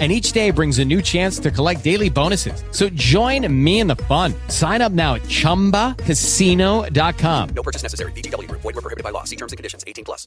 and each day brings a new chance to collect daily bonuses. So join me in the fun. Sign up now at ChumbaCasino.com. No purchase necessary. VGW. Void were prohibited by law. See terms and conditions. 18 plus.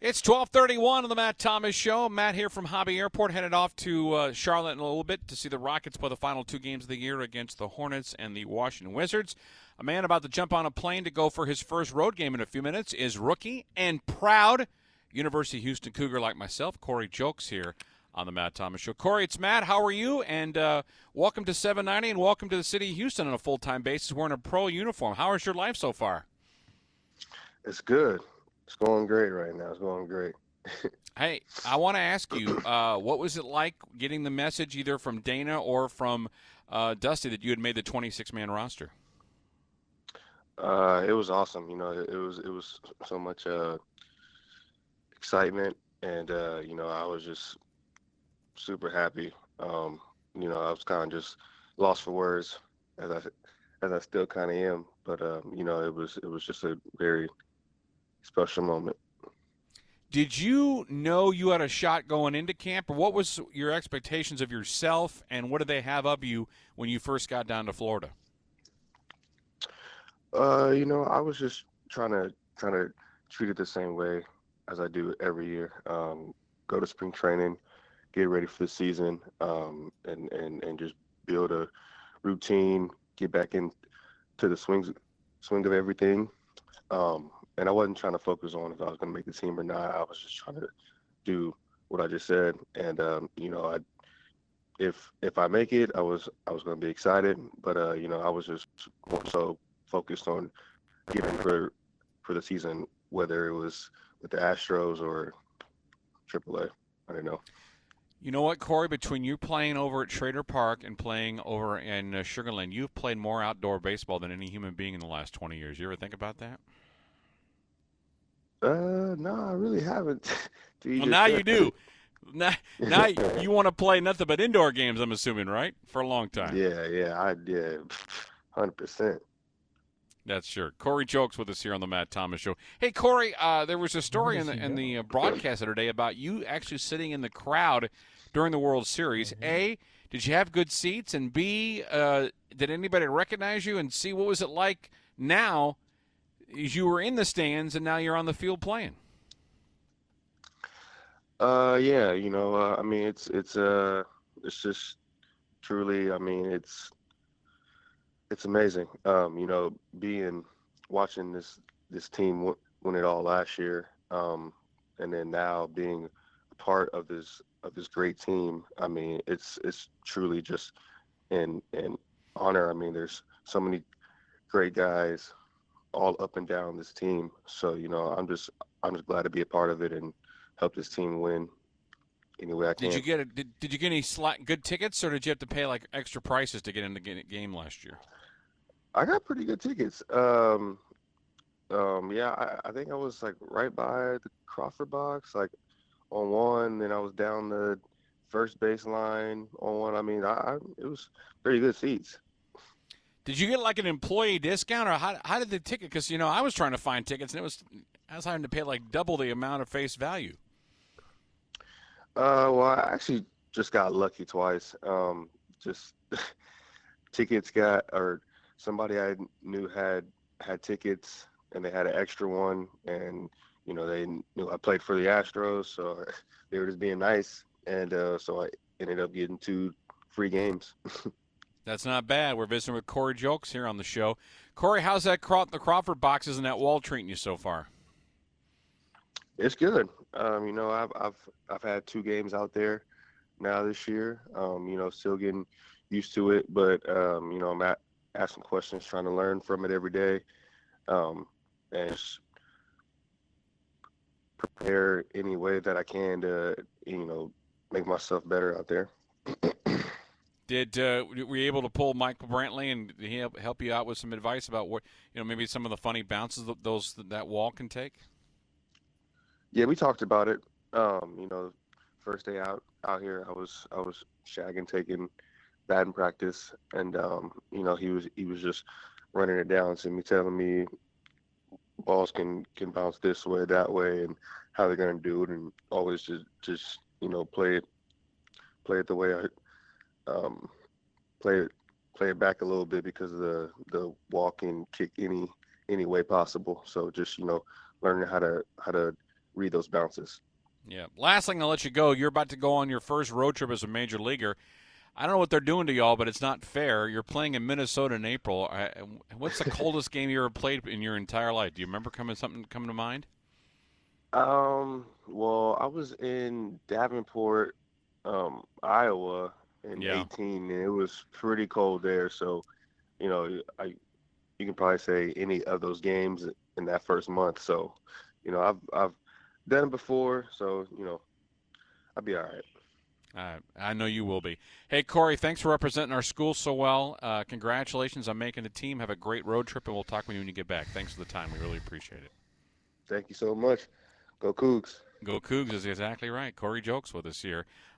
It's 1231 on the Matt Thomas Show. Matt here from Hobby Airport, headed off to uh, Charlotte in a little bit to see the Rockets play the final two games of the year against the Hornets and the Washington Wizards. A man about to jump on a plane to go for his first road game in a few minutes is rookie and proud University of Houston Cougar like myself, Corey Julks here on the Matt Thomas Show. Corey, it's Matt. How are you? And uh, welcome to 790 and welcome to the city of Houston on a full time basis wearing a pro uniform. How is your life so far? It's good. It's going great right now. It's going great. hey, I want to ask you, uh, what was it like getting the message either from Dana or from uh, Dusty that you had made the 26 man roster? Uh, it was awesome. You know, it, it was it was so much uh, excitement, and uh, you know, I was just super happy. Um, you know, I was kind of just lost for words, as I as I still kind of am. But um, you know, it was it was just a very special moment. Did you know you had a shot going into camp, or what was your expectations of yourself, and what did they have of you when you first got down to Florida? Uh, you know, I was just trying to trying to treat it the same way as I do every year. Um, go to spring training, get ready for the season, um, and and and just build a routine, get back into the swings swing of everything. Um, and I wasn't trying to focus on if I was going to make the team or not. I was just trying to do what I just said, and um, you know, I if if I make it, I was I was going to be excited, but uh, you know, I was just more so focused on getting for for the season, whether it was with the Astros or AAA. I don't know. You know what, Corey? Between you playing over at Schroeder Park and playing over in uh, Sugarland, you've played more outdoor baseball than any human being in the last 20 years. You ever think about that? Uh, no, I really haven't. well, now you do. Now, now you want to play nothing but indoor games. I'm assuming, right? For a long time. Yeah, yeah, I did, hundred percent. That's sure. Corey Julks with us here on the Matt Thomas Show. Hey, Corey, uh, there was a story in the in the uh, broadcast today about you actually sitting in the crowd during the World Series. Mm-hmm. A, did you have good seats? And B, uh, did anybody recognize you? And C, what was it like now? As you were in the stands and now you're on the field playing. Uh, yeah, you know, uh, I mean, it's it's uh, it's just truly, I mean, it's it's amazing. Um, you know, being watching this this team win it all last year, um, and then now being a part of this of this great team. I mean, it's it's truly just an an honor. I mean, there's so many great guys all up and down this team. So you know, I'm just I'm just glad to be a part of it and help this team win any way I can. Did you get a, did, did you get any slack, good tickets, or did you have to pay like extra prices to get in the game last year? I got pretty good tickets. Um, um, yeah, I, I think I was like right by the Crawford box, like on one. Then I was down the first baseline on one. I mean, I, I it was pretty good seats. Did you get like an employee discount, or how, how did the ticket? Because you know, I was trying to find tickets, and it was I was having to pay like double the amount of face value. Uh, well, I actually just got lucky twice. Um, just tickets got or somebody I knew had had tickets and they had an extra one, and you know they knew I played for the Astros, so they were just being nice, and uh, so I ended up getting two free games. That's not bad. We're visiting with Corey Julks here on the show. Corey, how's that the Crawford boxes and that wall treating you so far? It's good. Um, you know, I've I've I've had two games out there now this year. Um, you know, still getting used to it, but um, you know, I'm at asking questions, trying to learn from it every day, um, and prepare any way that I can to, you know, make myself better out there. Did uh, were you able to pull Michael Brantley and he help, help you out with some advice about what you know maybe some of the funny bounces those that wall can take? Yeah, we talked about it. Um, you know, first day out out here, I was I was shagging, taking batting practice, and um, you know, he was he was just running it down to me, telling me balls can can bounce this way, that way, and how they're gonna do it, and always just just you know play it play it the way I um, play it play it back a little bit because of the the walk and kick any any way possible. So just you know learning how to how to read those bounces. Yeah. Last thing, I'll let you go. You're about to go on your first road trip as a major leaguer. I don't know what they're doing to y'all, but it's not fair. You're playing in Minnesota in April. I, what's the coldest game you ever played in your entire life? Do you remember coming something coming to mind? Um. Well, I was in Davenport, um, Iowa, in Yeah. 18, and it was pretty cold there. So, you know, I you can probably say any of those games in that first month. So, you know, I've I've done it before, so you know, I'll be all right. Uh, I know you will be. Hey, Corey, thanks for representing our school so well. Uh, congratulations on making the team. Have a great road trip, and we'll talk with you when you get back. Thanks for the time. We really appreciate it. Thank you so much. Go Cougs. Go Cougs is exactly right. Corey Julks with us here